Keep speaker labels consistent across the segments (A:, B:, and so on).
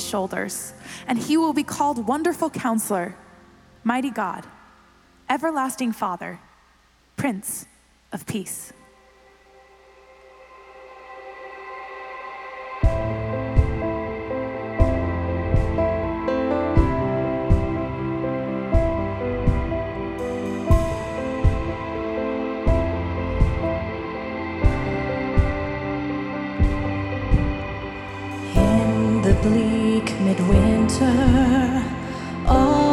A: his shoulders, and he will be called Wonderful Counselor, Mighty God, Everlasting Father, Prince of Peace.
B: closer.
C: Oh.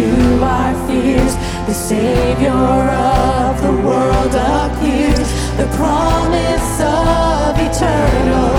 C: to our fears. The Savior of the world appears, the promise of eternal.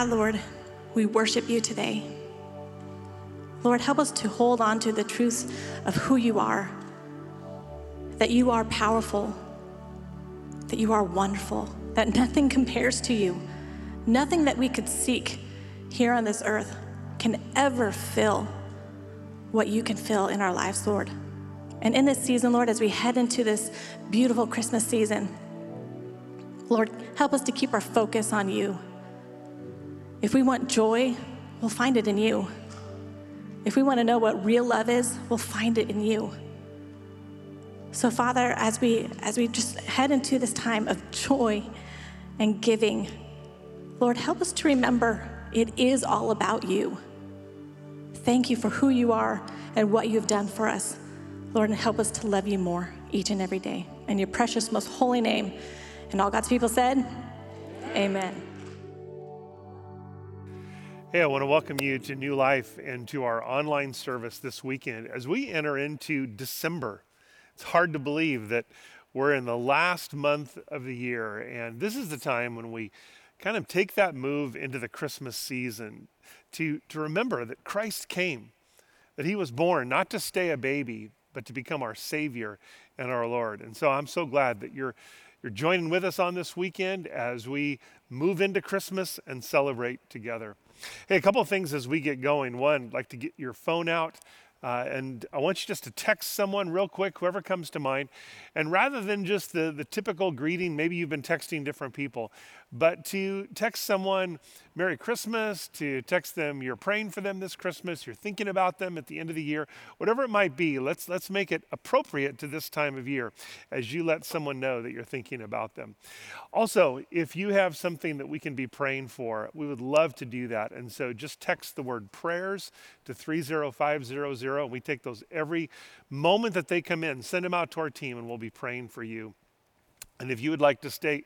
C: God, Lord,
B: we worship you today. Lord, help us to hold on to the truth of who you are that you are powerful, that you are wonderful, that nothing compares to you. Nothing that we could seek here on this earth can ever fill what you can fill in our lives, Lord. And in this season, Lord, as we head into this beautiful Christmas season, Lord, help us to keep our focus on you. If we want joy, we'll find it in you. If we want to know what real love is, we'll find it in you. So, Father, as we as we just head into this time of joy and giving, Lord, help us to remember it is all about you. Thank you for who you are and what you've done for us. Lord, and help us to love you more each and every day. In your precious, most holy name. And all God's people said, Amen.
D: Hey, I want to welcome you to New Life and to our online service this weekend as we enter into December. It's hard to believe that we're in the last month of the year, and this is the time when we kind of take that move into the Christmas season to, to remember that Christ came, that he was born not to stay a baby, but to become our Savior and our Lord. And so I'm so glad that you're, you're joining with us on this weekend as we move into Christmas and celebrate together. Hey, a couple of things as we get going. One, I'd like to get your phone out. Uh, and I want you just to text someone real quick, whoever comes to mind. And rather than just the, the typical greeting, maybe you've been texting different people, but to text someone Merry Christmas, to text them you're praying for them this Christmas, you're thinking about them at the end of the year, whatever it might be, let's, let's make it appropriate to this time of year as you let someone know that you're thinking about them. Also, if you have something that we can be praying for, we would love to do that. And so just text the word prayers to 30500. We take those every moment that they come in, send them out to our team, and we'll be praying for you. And if you would like to stay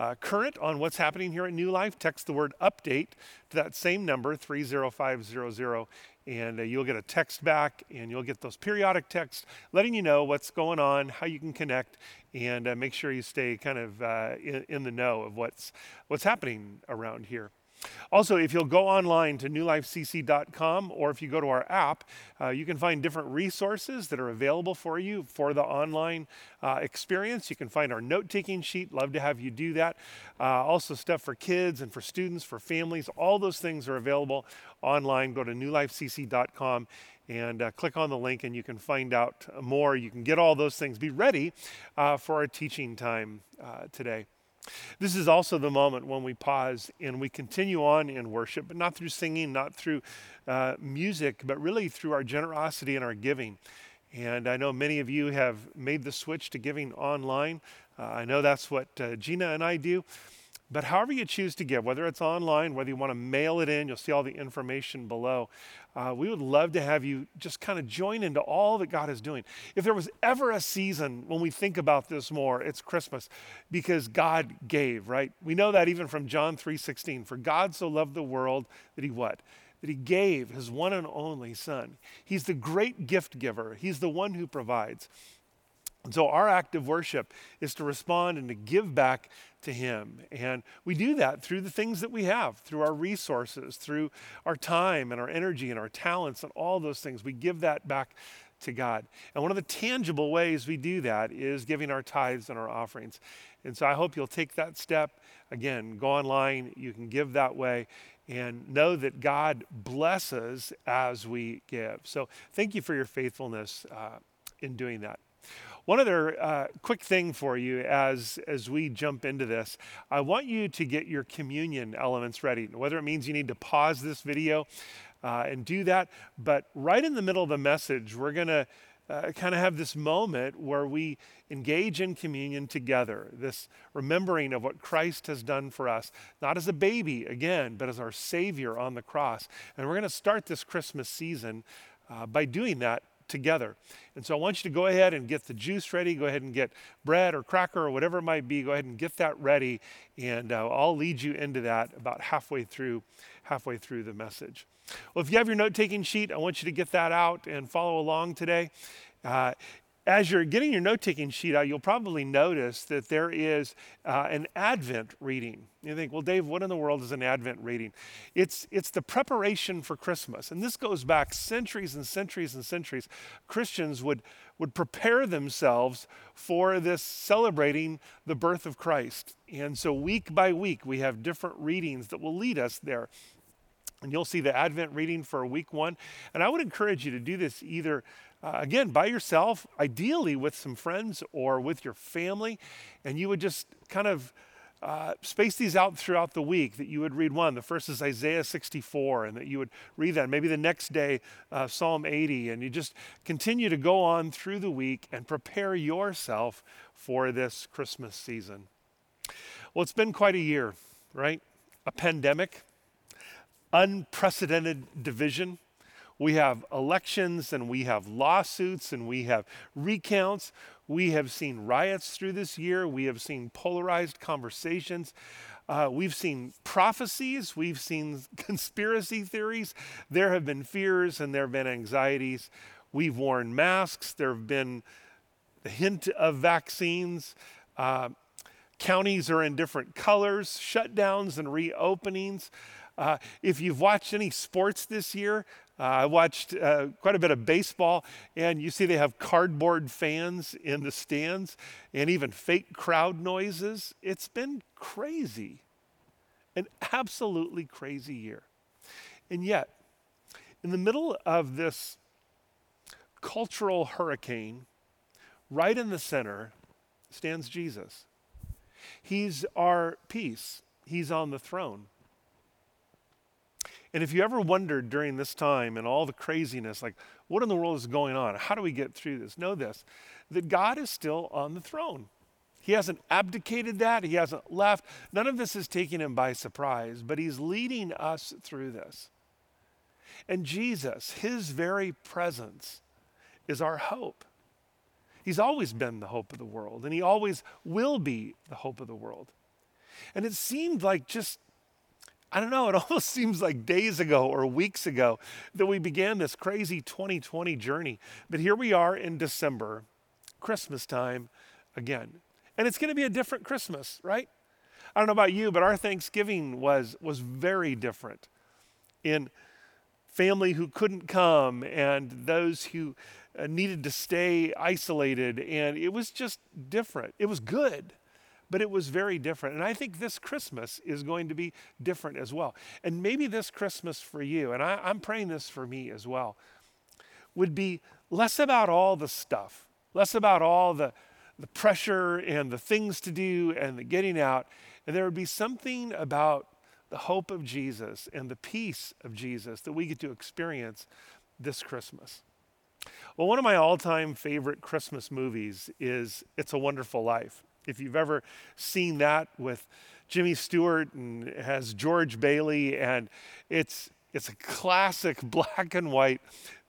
D: uh, current on what's happening here at New Life, text the word update to that same number, 30500, and uh, you'll get a text back and you'll get those periodic texts letting you know what's going on, how you can connect, and uh, make sure you stay kind of uh, in, in the know of what's, what's happening around here. Also, if you'll go online to newlifecc.com or if you go to our app, uh, you can find different resources that are available for you for the online uh, experience. You can find our note taking sheet. Love to have you do that. Uh, also, stuff for kids and for students, for families. All those things are available online. Go to newlifecc.com and uh, click on the link and you can find out more. You can get all those things. Be ready uh, for our teaching time uh, today. This is also the moment when we pause and we continue on in worship, but not through singing, not through uh, music, but really through our generosity and our giving. And I know many of you have made the switch to giving online. Uh, I know that's what uh, Gina and I do. But however you choose to give, whether it's online, whether you want to mail it in, you'll see all the information below. Uh, we would love to have you just kind of join into all that God is doing. If there was ever a season when we think about this more, it's Christmas because God gave, right? We know that even from John 3:16. For God so loved the world that he what? That he gave his one and only son. He's the great gift giver. He's the one who provides. And so our act of worship is to respond and to give back to Him. And we do that through the things that we have, through our resources, through our time and our energy and our talents and all those things. We give that back to God. And one of the tangible ways we do that is giving our tithes and our offerings. And so I hope you'll take that step. Again, go online, you can give that way. And know that God blesses as we give. So, thank you for your faithfulness uh, in doing that. One other uh, quick thing for you as, as we jump into this, I want you to get your communion elements ready. Whether it means you need to pause this video uh, and do that, but right in the middle of the message, we're going to uh, kind of have this moment where we engage in communion together, this remembering of what Christ has done for us, not as a baby again, but as our Savior on the cross. And we're going to start this Christmas season uh, by doing that together. And so I want you to go ahead and get the juice ready. Go ahead and get bread or cracker or whatever it might be. Go ahead and get that ready, and uh, I'll lead you into that about halfway through, halfway through the message. Well, if you have your note-taking sheet, I want you to get that out and follow along today. Uh, as you're getting your note taking sheet out, you'll probably notice that there is uh, an Advent reading. You think, well, Dave, what in the world is an Advent reading? It's, it's the preparation for Christmas. And this goes back centuries and centuries and centuries. Christians would, would prepare themselves for this celebrating the birth of Christ. And so, week by week, we have different readings that will lead us there. And you'll see the Advent reading for week one. And I would encourage you to do this either uh, again, by yourself, ideally with some friends or with your family, and you would just kind of uh, space these out throughout the week that you would read one. The first is Isaiah 64, and that you would read that. Maybe the next day, uh, Psalm 80, and you just continue to go on through the week and prepare yourself for this Christmas season. Well, it's been quite a year, right? A pandemic, unprecedented division we have elections and we have lawsuits and we have recounts. We have seen riots through this year. We have seen polarized conversations. Uh, we've seen prophecies. We've seen conspiracy theories. There have been fears and there have been anxieties. We've worn masks. There have been the hint of vaccines. Uh, counties are in different colors, shutdowns and reopenings. Uh, if you've watched any sports this year, uh, I watched uh, quite a bit of baseball, and you see they have cardboard fans in the stands and even fake crowd noises. It's been crazy, an absolutely crazy year. And yet, in the middle of this cultural hurricane, right in the center, stands Jesus. He's our peace, He's on the throne. And if you ever wondered during this time and all the craziness, like, what in the world is going on? How do we get through this? Know this that God is still on the throne. He hasn't abdicated that, He hasn't left. None of this is taking Him by surprise, but He's leading us through this. And Jesus, His very presence, is our hope. He's always been the hope of the world, and He always will be the hope of the world. And it seemed like just I don't know, it almost seems like days ago or weeks ago that we began this crazy 2020 journey. But here we are in December, Christmas time again. And it's going to be a different Christmas, right? I don't know about you, but our Thanksgiving was was very different. In family who couldn't come and those who uh, needed to stay isolated and it was just different. It was good but it was very different. And I think this Christmas is going to be different as well. And maybe this Christmas for you, and I, am praying this for me as well, would be less about all the stuff, less about all the, the pressure and the things to do and the getting out. And there would be something about the hope of Jesus and the peace of Jesus that we get to experience this Christmas. Well, one of my all time favorite Christmas movies is It's a Wonderful Life. If you've ever seen that with Jimmy Stewart and has George Bailey, and it's it's a classic black and white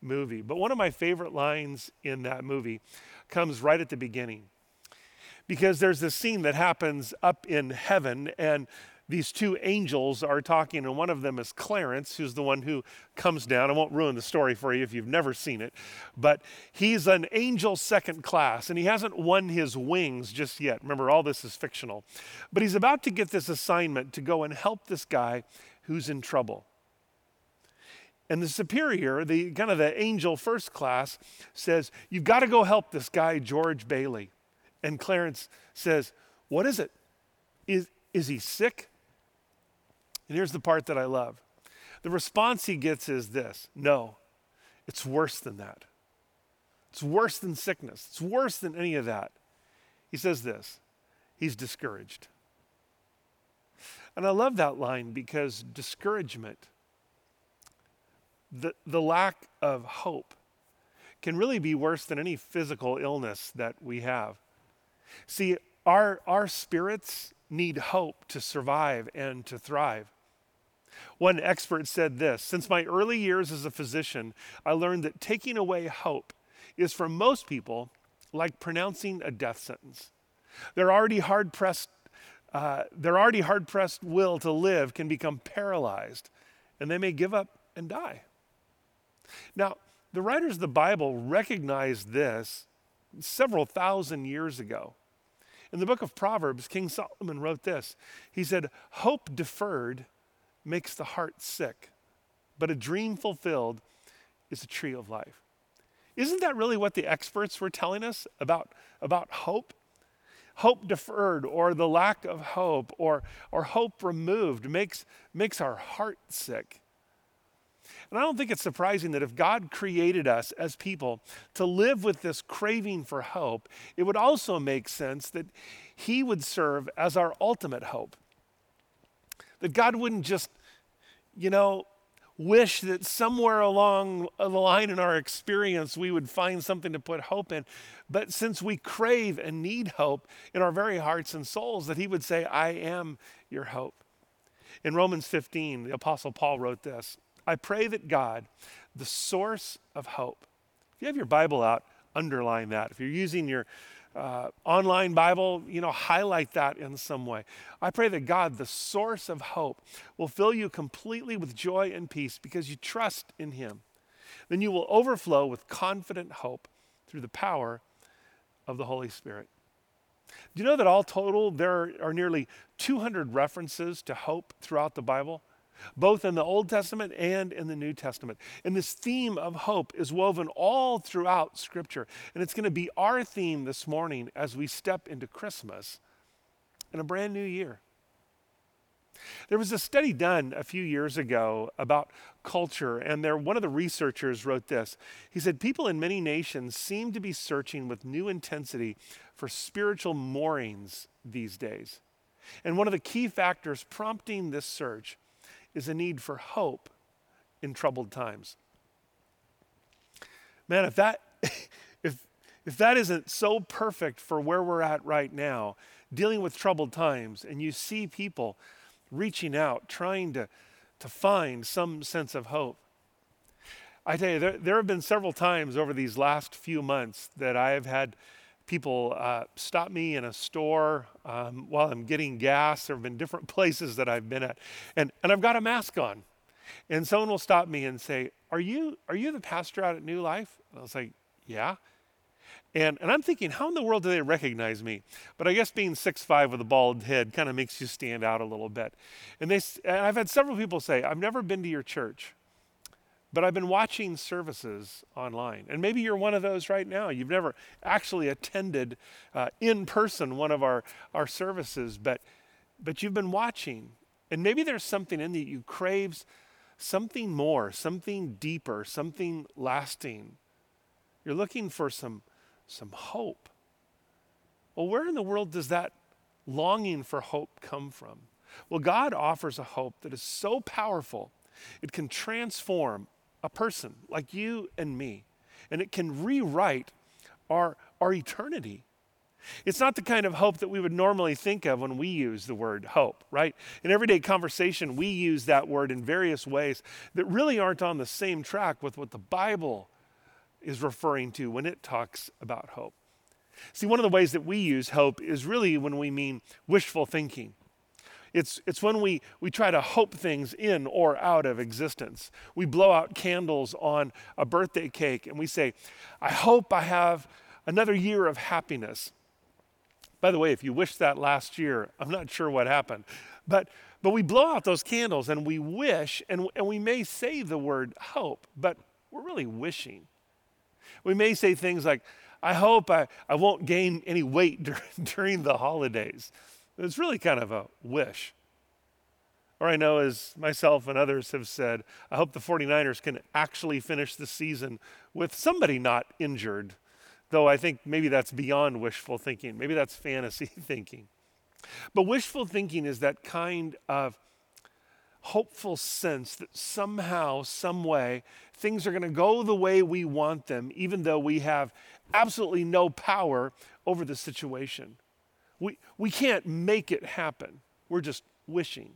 D: movie. But one of my favorite lines in that movie comes right at the beginning. Because there's this scene that happens up in heaven, and these two angels are talking, and one of them is Clarence, who's the one who comes down. I won't ruin the story for you if you've never seen it, but he's an angel second class, and he hasn't won his wings just yet. Remember, all this is fictional. But he's about to get this assignment to go and help this guy who's in trouble. And the superior, the kind of the angel first class, says, You've got to go help this guy, George Bailey. And Clarence says, What is it? Is, is he sick? And here's the part that I love the response he gets is this no, it's worse than that. It's worse than sickness, it's worse than any of that. He says this he's discouraged. And I love that line because discouragement, the, the lack of hope, can really be worse than any physical illness that we have. See, our, our spirits need hope to survive and to thrive. One expert said this Since my early years as a physician, I learned that taking away hope is for most people like pronouncing a death sentence. Their already hard pressed, uh, their already hard pressed will to live can become paralyzed, and they may give up and die. Now, the writers of the Bible recognized this several thousand years ago. In the book of Proverbs, King Solomon wrote this. He said, Hope deferred makes the heart sick, but a dream fulfilled is a tree of life. Isn't that really what the experts were telling us about, about hope? Hope deferred or the lack of hope or, or hope removed makes, makes our heart sick. And I don't think it's surprising that if God created us as people to live with this craving for hope, it would also make sense that He would serve as our ultimate hope. That God wouldn't just, you know, wish that somewhere along the line in our experience we would find something to put hope in. But since we crave and need hope in our very hearts and souls, that He would say, I am your hope. In Romans 15, the Apostle Paul wrote this I pray that God, the source of hope, if you have your Bible out, underline that. If you're using your uh, online Bible, you know, highlight that in some way. I pray that God, the source of hope, will fill you completely with joy and peace because you trust in Him. Then you will overflow with confident hope through the power of the Holy Spirit. Do you know that all total, there are nearly 200 references to hope throughout the Bible? Both in the Old Testament and in the New Testament. And this theme of hope is woven all throughout Scripture. And it's going to be our theme this morning as we step into Christmas in a brand new year. There was a study done a few years ago about culture, and there one of the researchers wrote this. He said, People in many nations seem to be searching with new intensity for spiritual moorings these days. And one of the key factors prompting this search is a need for hope in troubled times. Man, if that if if that isn't so perfect for where we're at right now, dealing with troubled times, and you see people reaching out, trying to, to find some sense of hope. I tell you, there, there have been several times over these last few months that I have had people uh, stop me in a store um, while I'm getting gas. There have been different places that I've been at, and, and I've got a mask on. And someone will stop me and say, Are you, are you the pastor out at New Life? And I was like, Yeah. And, and I'm thinking, how in the world do they recognize me? But I guess being 6'5 with a bald head kind of makes you stand out a little bit. And, they, and I've had several people say, I've never been to your church. But I've been watching services online. And maybe you're one of those right now. You've never actually attended uh, in person one of our, our services, but, but you've been watching. And maybe there's something in that you craves something more, something deeper, something lasting. You're looking for some, some hope. Well, where in the world does that longing for hope come from? Well, God offers a hope that is so powerful, it can transform a person like you and me, and it can rewrite our, our eternity. It's not the kind of hope that we would normally think of when we use the word hope, right? In everyday conversation, we use that word in various ways that really aren't on the same track with what the Bible is referring to when it talks about hope. See, one of the ways that we use hope is really when we mean wishful thinking. It's, it's when we, we try to hope things in or out of existence. We blow out candles on a birthday cake and we say, I hope I have another year of happiness. By the way, if you wish that last year, I'm not sure what happened. But, but we blow out those candles and we wish, and, and we may say the word hope, but we're really wishing. We may say things like, I hope I, I won't gain any weight during, during the holidays. It's really kind of a wish. Or I know, as myself and others have said, I hope the 49ers can actually finish the season with somebody not injured, though I think maybe that's beyond wishful thinking. Maybe that's fantasy thinking. But wishful thinking is that kind of hopeful sense that somehow, some way, things are going to go the way we want them, even though we have absolutely no power over the situation. We, we can't make it happen. We're just wishing.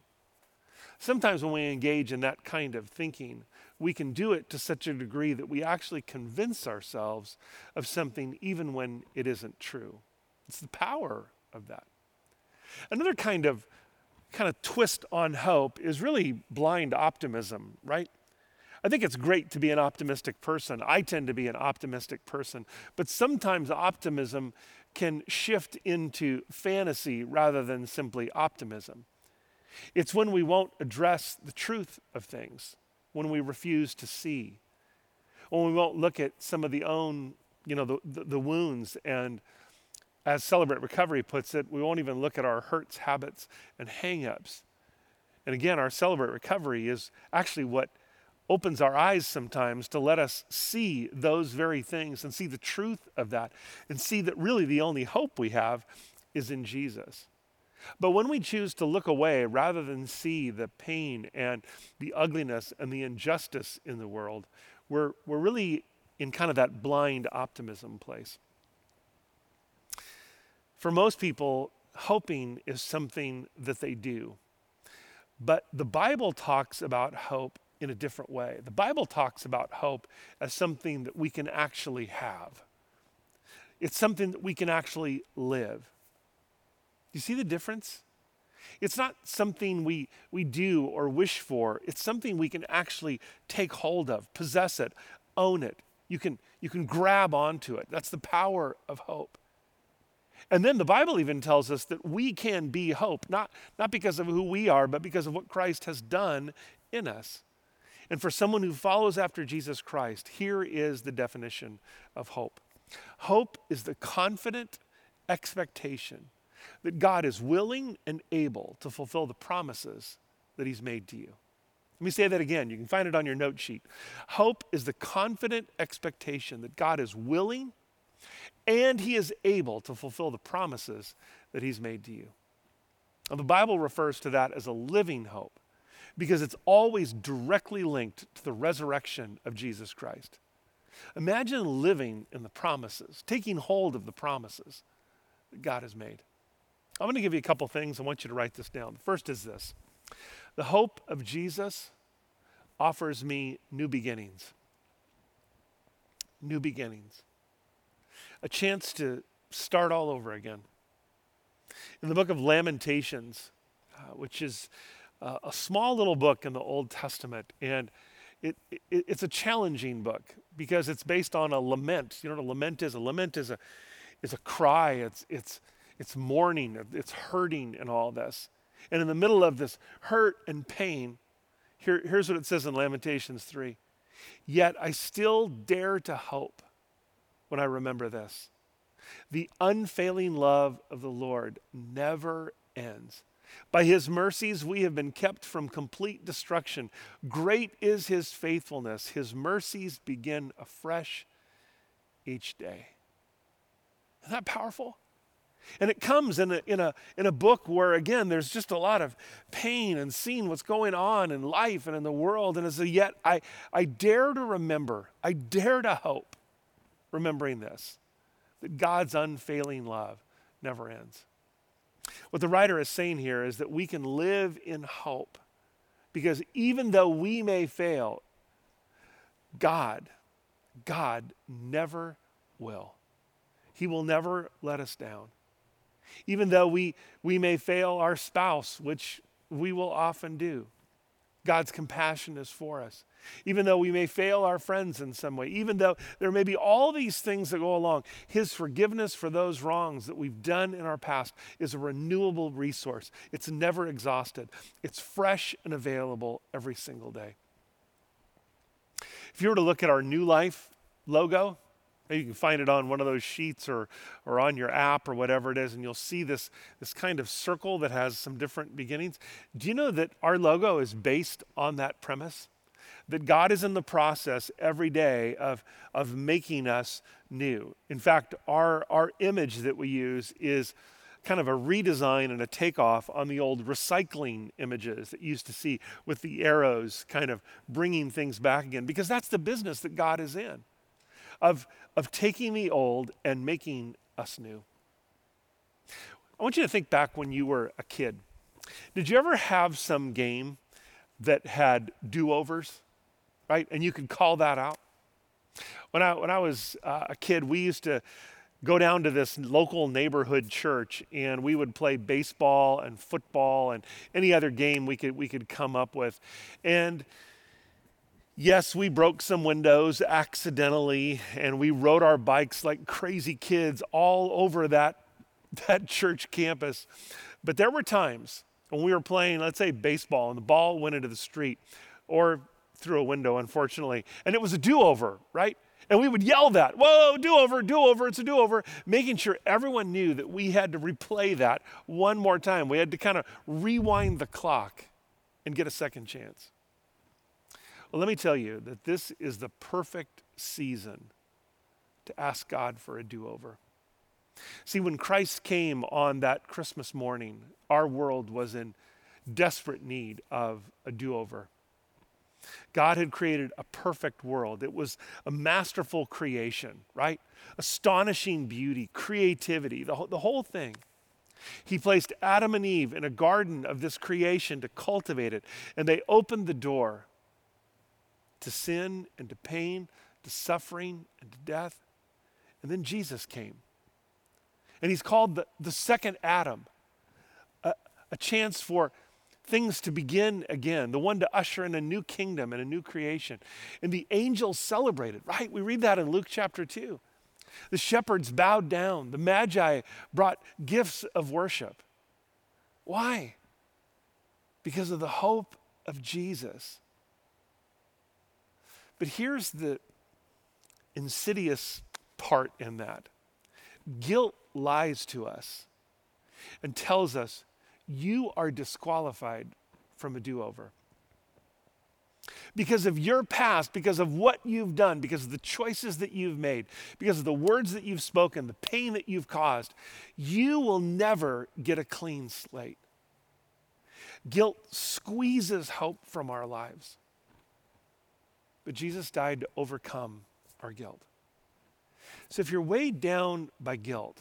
D: Sometimes when we engage in that kind of thinking, we can do it to such a degree that we actually convince ourselves of something even when it isn't true. It's the power of that. Another kind of kind of twist on hope is really blind optimism, right? I think it's great to be an optimistic person. I tend to be an optimistic person. But sometimes optimism can shift into fantasy rather than simply optimism. It's when we won't address the truth of things, when we refuse to see, when we won't look at some of the own, you know, the, the, the wounds and as Celebrate Recovery puts it, we won't even look at our hurts, habits, and hangups. And again, our Celebrate Recovery is actually what opens our eyes sometimes to let us see those very things and see the truth of that and see that really the only hope we have is in Jesus. But when we choose to look away rather than see the pain and the ugliness and the injustice in the world, we're, we're really in kind of that blind optimism place. For most people, hoping is something that they do. But the Bible talks about hope in a different way. The Bible talks about hope as something that we can actually have, it's something that we can actually live. You see the difference? It's not something we, we do or wish for. It's something we can actually take hold of, possess it, own it. You can, you can grab onto it. That's the power of hope. And then the Bible even tells us that we can be hope, not, not because of who we are, but because of what Christ has done in us. And for someone who follows after Jesus Christ, here is the definition of hope hope is the confident expectation that God is willing and able to fulfill the promises that He's made to you. Let me say that again. You can find it on your note sheet. Hope is the confident expectation that God is willing and He is able to fulfill the promises that He's made to you. Now, the Bible refers to that as a living hope because it's always directly linked to the resurrection of Jesus Christ. Imagine living in the promises, taking hold of the promises that God has made. I'm going to give you a couple things. I want you to write this down. The first is this the hope of Jesus offers me new beginnings. New beginnings. A chance to start all over again. In the book of Lamentations, uh, which is a small little book in the Old Testament, and it, it, it's a challenging book because it's based on a lament. You know what a lament is? A lament is a is a cry. It's it's it's mourning. It's hurting and all this. And in the middle of this hurt and pain, here, here's what it says in Lamentations 3. Yet I still dare to hope when I remember this. The unfailing love of the Lord never ends. By his mercies, we have been kept from complete destruction. Great is his faithfulness. His mercies begin afresh each day. Isn't that powerful? And it comes in a, in, a, in a book where, again, there's just a lot of pain and seeing what's going on in life and in the world. And as a yet, I, I dare to remember, I dare to hope, remembering this, that God's unfailing love never ends. What the writer is saying here is that we can live in hope because even though we may fail, God, God never will. He will never let us down. Even though we, we may fail our spouse, which we will often do, God's compassion is for us. Even though we may fail our friends in some way, even though there may be all these things that go along, His forgiveness for those wrongs that we've done in our past is a renewable resource. It's never exhausted, it's fresh and available every single day. If you were to look at our new life logo, you can find it on one of those sheets or, or on your app or whatever it is, and you'll see this, this kind of circle that has some different beginnings. Do you know that our logo is based on that premise? That God is in the process every day of, of making us new. In fact, our, our image that we use is kind of a redesign and a takeoff on the old recycling images that you used to see with the arrows kind of bringing things back again, because that's the business that God is in of, of taking the old and making us new. I want you to think back when you were a kid. Did you ever have some game that had do overs, right? And you can call that out? When I, when I was uh, a kid, we used to go down to this local neighborhood church and we would play baseball and football and any other game we could, we could come up with. And Yes, we broke some windows accidentally and we rode our bikes like crazy kids all over that, that church campus. But there were times when we were playing, let's say, baseball and the ball went into the street or through a window, unfortunately, and it was a do over, right? And we would yell that, whoa, do over, do over, it's a do over, making sure everyone knew that we had to replay that one more time. We had to kind of rewind the clock and get a second chance. Well, let me tell you that this is the perfect season to ask God for a do over. See, when Christ came on that Christmas morning, our world was in desperate need of a do over. God had created a perfect world. It was a masterful creation, right? Astonishing beauty, creativity, the, whole, the whole thing. He placed Adam and Eve in a garden of this creation to cultivate it, and they opened the door to sin and to pain, to suffering and to death. And then Jesus came. And he's called the, the second Adam, a, a chance for things to begin again, the one to usher in a new kingdom and a new creation. And the angels celebrated, right? We read that in Luke chapter 2. The shepherds bowed down, the magi brought gifts of worship. Why? Because of the hope of Jesus. But here's the insidious part in that guilt lies to us and tells us you are disqualified from a do over. Because of your past, because of what you've done, because of the choices that you've made, because of the words that you've spoken, the pain that you've caused, you will never get a clean slate. Guilt squeezes hope from our lives. But Jesus died to overcome our guilt. So if you're weighed down by guilt,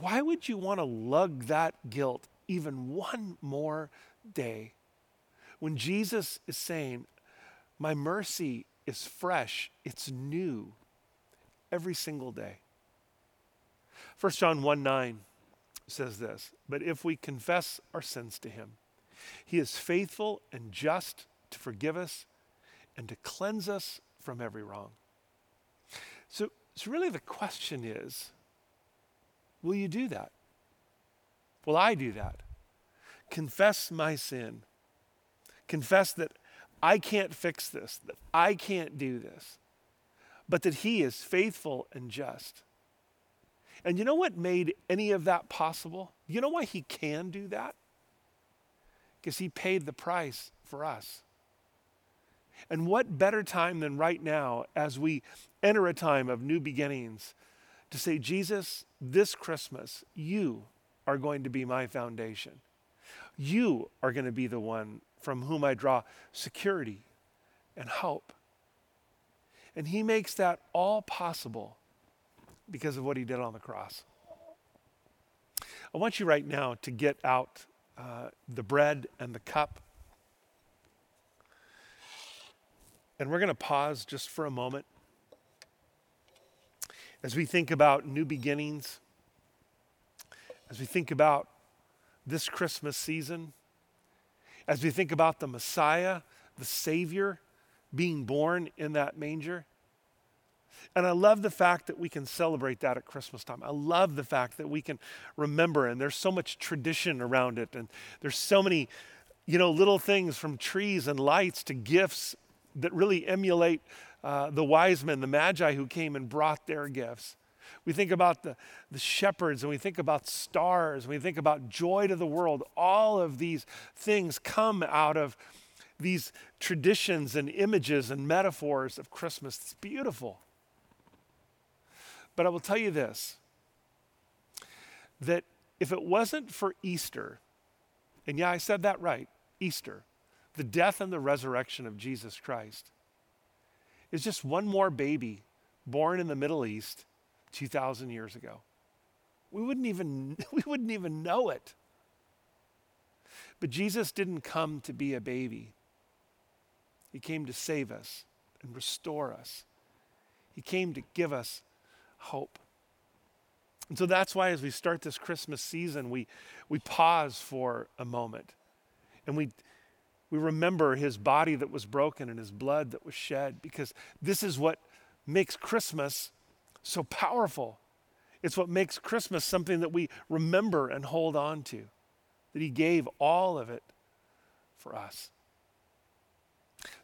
D: why would you want to lug that guilt even one more day when Jesus is saying, My mercy is fresh, it's new every single day? 1 John 1 9 says this, But if we confess our sins to him, he is faithful and just to forgive us and to cleanse us from every wrong. So, so really the question is, Will you do that? Will I do that? Confess my sin. Confess that I can't fix this, that I can't do this, but that He is faithful and just. And you know what made any of that possible? You know why He can do that? Because He paid the price for us. And what better time than right now as we enter a time of new beginnings to say, Jesus, this Christmas, you are going to be my foundation. You are going to be the one from whom I draw security and hope. And he makes that all possible because of what he did on the cross. I want you right now to get out uh, the bread and the cup. And we're going to pause just for a moment. As we think about new beginnings, as we think about this Christmas season, as we think about the Messiah, the Savior, being born in that manger. And I love the fact that we can celebrate that at Christmas time. I love the fact that we can remember, and there's so much tradition around it, and there's so many, you know, little things from trees and lights to gifts that really emulate uh, the wise men, the magi who came and brought their gifts. We think about the, the shepherds and we think about stars, and we think about joy to the world. All of these things come out of these traditions and images and metaphors of Christmas. It's beautiful. But I will tell you this that if it wasn't for Easter, and yeah, I said that right, Easter, the death and the resurrection of Jesus Christ, is just one more baby born in the Middle East 2,000 years ago. We wouldn't even, we wouldn't even know it. But Jesus didn't come to be a baby. He came to save us and restore us. He came to give us hope. And so that's why, as we start this Christmas season, we, we pause for a moment and we, We remember his body that was broken and his blood that was shed because this is what makes Christmas so powerful. It's what makes Christmas something that we remember and hold on to, that he gave all of it for us.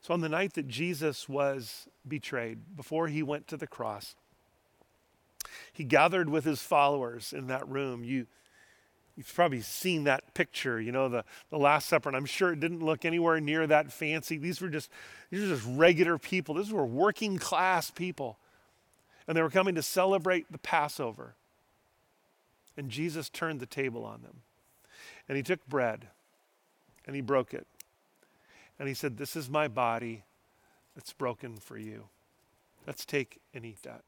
D: So, on the night that Jesus was betrayed, before he went to the cross, he gathered with his followers in that room. You, you've probably seen that picture, you know, the, the Last Supper, and I'm sure it didn't look anywhere near that fancy. These were just these were just regular people. These were working class people. And they were coming to celebrate the Passover. And Jesus turned the table on them. And he took bread and he broke it. And he said, This is my body that's broken for you. Let's take and eat that.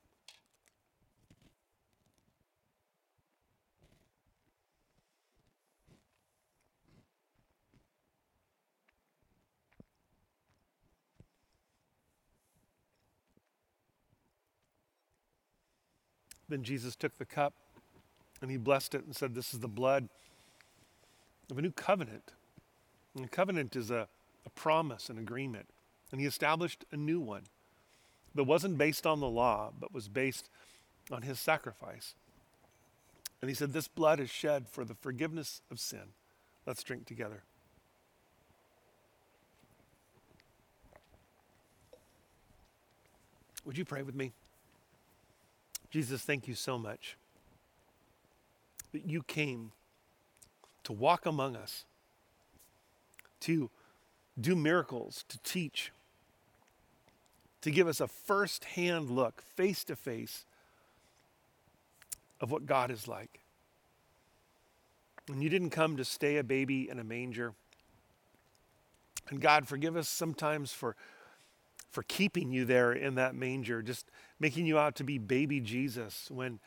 D: Then Jesus took the cup and he blessed it and said, This is the blood of a new covenant. And a covenant is a, a promise, an agreement. And he established a new one that wasn't based on the law, but was based on his sacrifice. And he said, This blood is shed for the forgiveness of sin. Let's drink together. Would you pray with me? Jesus, thank you so much that you came to walk among us, to do miracles, to teach, to give us a first hand look, face to face, of what God is like. And you didn't come to stay a baby in a manger. And God, forgive us sometimes for, for keeping you there in that manger, just making you out to be baby Jesus when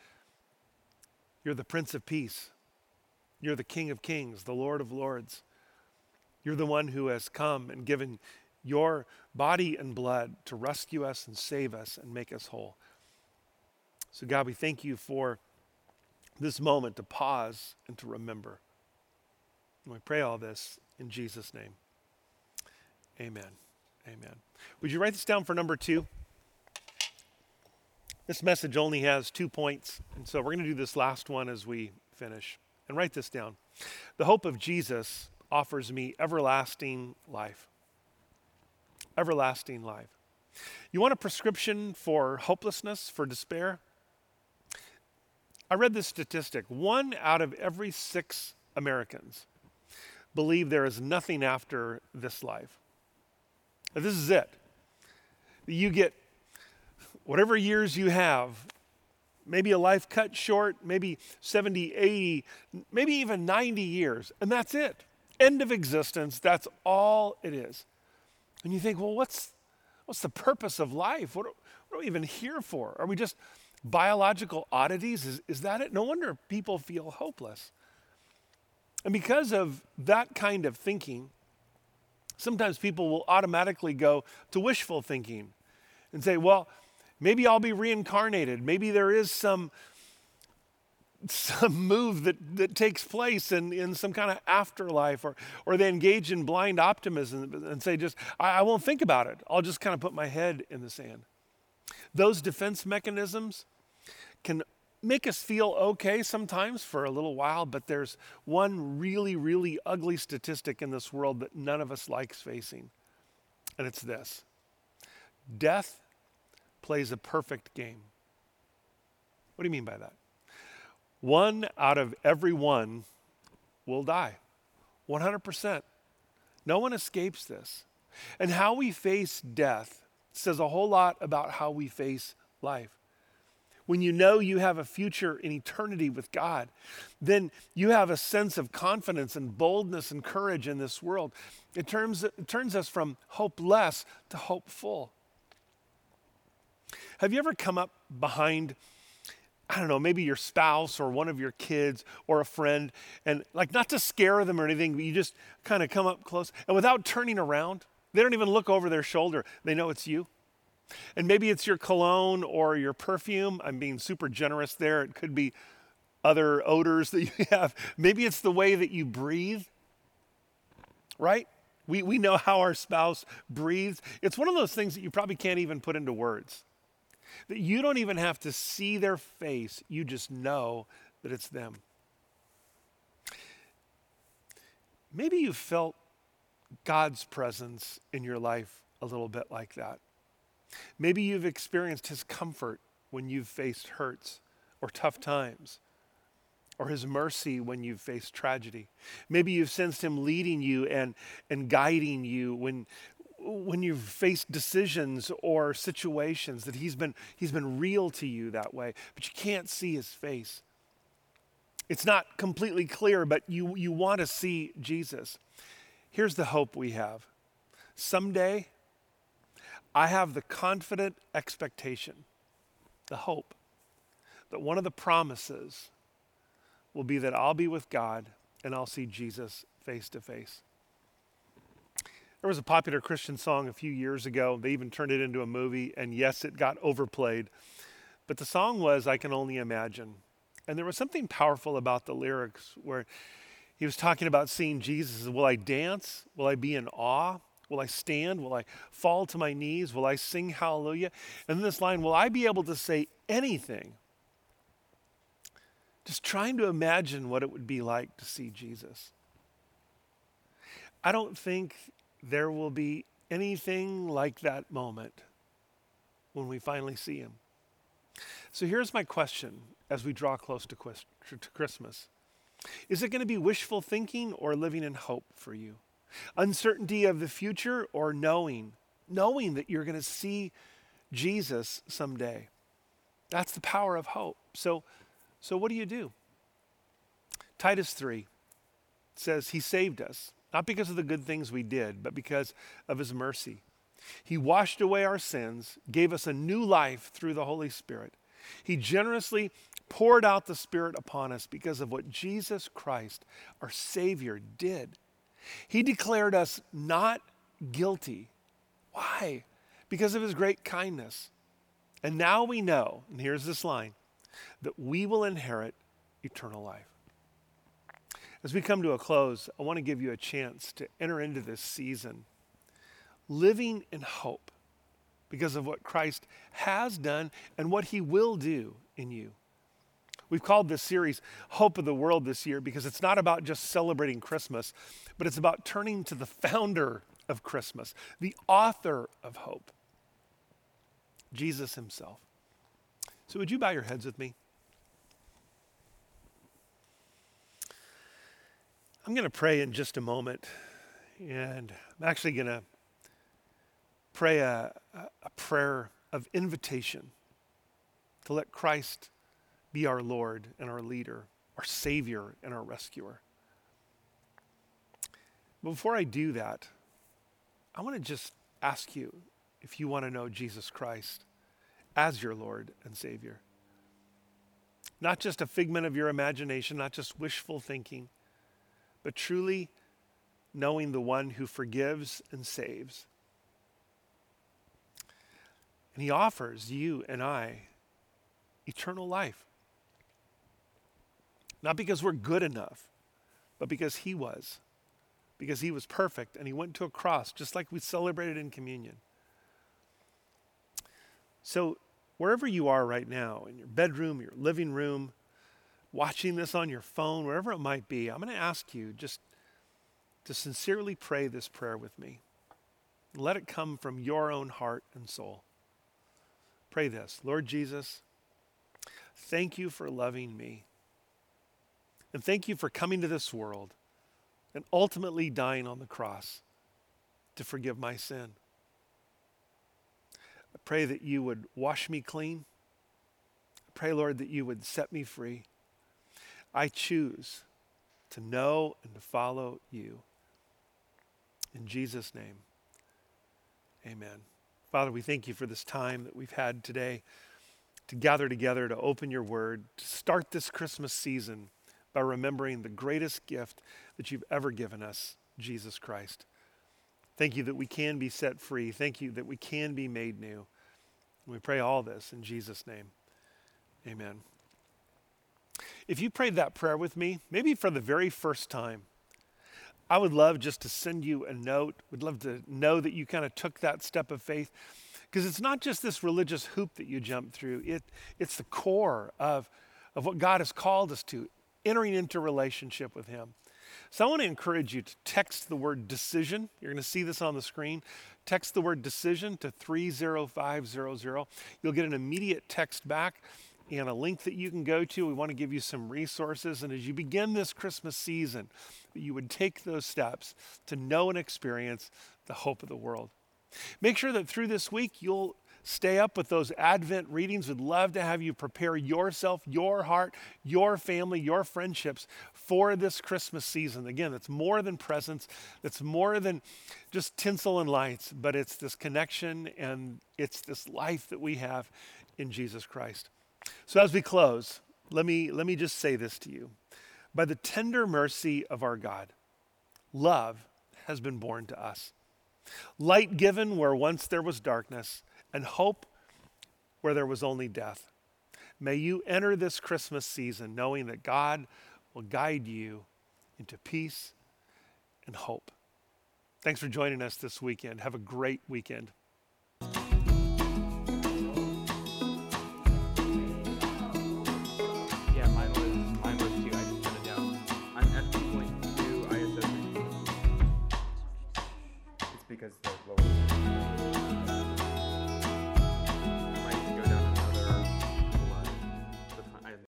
D: you're the Prince of Peace. You're the King of Kings, the Lord of Lords. You're the one who has come and given your body and blood to rescue us and save us and make us whole. So, God, we thank you for this moment to pause and to remember. And we pray all this in Jesus' name. Amen. Amen. Would you write this down for number two? This message only has two points, and so we're going to do this last one as we finish. And write this down. The hope of Jesus offers me everlasting life. Everlasting life. You want a prescription for hopelessness, for despair? I read this statistic one out of every six Americans believe there is nothing after this life. This is it. You get whatever years you have, maybe a life cut short, maybe 70, 80, maybe even 90 years, and that's it. End of existence, that's all it is. And you think, well, what's, what's the purpose of life? What, what are we even here for? Are we just biological oddities? Is, is that it? No wonder people feel hopeless. And because of that kind of thinking, sometimes people will automatically go to wishful thinking and say, well, Maybe I'll be reincarnated. Maybe there is some, some move that, that takes place in, in some kind of afterlife, or, or they engage in blind optimism and say, just, I, I won't think about it. I'll just kind of put my head in the sand. Those defense mechanisms can make us feel okay sometimes for a little while, but there's one really, really ugly statistic in this world that none of us likes facing, and it's this death plays a perfect game. What do you mean by that? One out of every one will die. 100%. No one escapes this. And how we face death says a whole lot about how we face life. When you know you have a future in eternity with God, then you have a sense of confidence and boldness and courage in this world. It turns, it turns us from hopeless to hopeful. Have you ever come up behind, I don't know, maybe your spouse or one of your kids or a friend, and like not to scare them or anything, but you just kind of come up close and without turning around, they don't even look over their shoulder, they know it's you? And maybe it's your cologne or your perfume. I'm being super generous there. It could be other odors that you have. Maybe it's the way that you breathe, right? We, we know how our spouse breathes. It's one of those things that you probably can't even put into words. That you don't even have to see their face, you just know that it's them. Maybe you felt God's presence in your life a little bit like that. Maybe you've experienced His comfort when you've faced hurts or tough times, or His mercy when you've faced tragedy. Maybe you've sensed Him leading you and, and guiding you when, when you've faced decisions or situations that he's been, he's been real to you that way, but you can't see His face. It's not completely clear, but you, you want to see Jesus. Here's the hope we have someday, I have the confident expectation, the hope, that one of the promises will be that I'll be with God and I'll see Jesus face to face. There was a popular Christian song a few years ago. They even turned it into a movie, and yes, it got overplayed. But the song was I Can Only Imagine. And there was something powerful about the lyrics where he was talking about seeing Jesus. Will I dance? Will I be in awe? Will I stand? Will I fall to my knees? Will I sing hallelujah? And this line, will I be able to say anything? Just trying to imagine what it would be like to see Jesus. I don't think there will be anything like that moment when we finally see him. So here's my question as we draw close to Christmas Is it going to be wishful thinking or living in hope for you? Uncertainty of the future or knowing, knowing that you're going to see Jesus someday? That's the power of hope. So, so what do you do? Titus 3 says, He saved us, not because of the good things we did, but because of His mercy. He washed away our sins, gave us a new life through the Holy Spirit. He generously poured out the Spirit upon us because of what Jesus Christ, our Savior, did. He declared us not guilty. Why? Because of His great kindness. And now we know, and here's this line, that we will inherit eternal life. As we come to a close, I want to give you a chance to enter into this season living in hope because of what Christ has done and what he will do in you. We've called this series Hope of the World this year because it's not about just celebrating Christmas, but it's about turning to the founder of Christmas, the author of hope, Jesus himself. So, would you bow your heads with me? I'm going to pray in just a moment, and I'm actually going to pray a, a prayer of invitation to let Christ be our Lord and our leader, our Savior and our rescuer. But before I do that, I want to just ask you if you want to know Jesus Christ as your Lord and Savior. Not just a figment of your imagination, not just wishful thinking, but truly knowing the one who forgives and saves and he offers you and I eternal life. Not because we're good enough, but because he was. Because he was perfect and he went to a cross, just like we celebrated in communion. So, wherever you are right now, in your bedroom, your living room, watching this on your phone, wherever it might be, I'm going to ask you just to sincerely pray this prayer with me. Let it come from your own heart and soul. Pray this Lord Jesus, thank you for loving me. And thank you for coming to this world and ultimately dying on the cross to forgive my sin. I pray that you would wash me clean. I pray, Lord, that you would set me free. I choose to know and to follow you. In Jesus' name, amen. Father, we thank you for this time that we've had today to gather together to open your word, to start this Christmas season by remembering the greatest gift that you've ever given us, Jesus Christ. Thank you that we can be set free. Thank you that we can be made new. We pray all this in Jesus' name. Amen. If you prayed that prayer with me, maybe for the very first time, I would love just to send you a note. Would love to know that you kind of took that step of faith. Because it's not just this religious hoop that you jump through, it, it's the core of, of what God has called us to, entering into relationship with Him. So I want to encourage you to text the word decision. You're going to see this on the screen. Text the word decision to 30500. You'll get an immediate text back and a link that you can go to. We want to give you some resources. And as you begin this Christmas season, you would take those steps to know and experience the hope of the world. Make sure that through this week, you'll stay up with those Advent readings. We'd love to have you prepare yourself, your heart, your family, your friendships for this Christmas season. Again, it's more than presents, it's more than just tinsel and lights, but it's this connection and it's this life that we have in Jesus Christ. So as we close, let me, let me just say this to you. By the tender mercy of our God, love has been born to us. Light given where once there was darkness, and hope where there was only death. May you enter this Christmas season knowing that God will guide you into peace and hope. Thanks for joining us this weekend. Have a great weekend.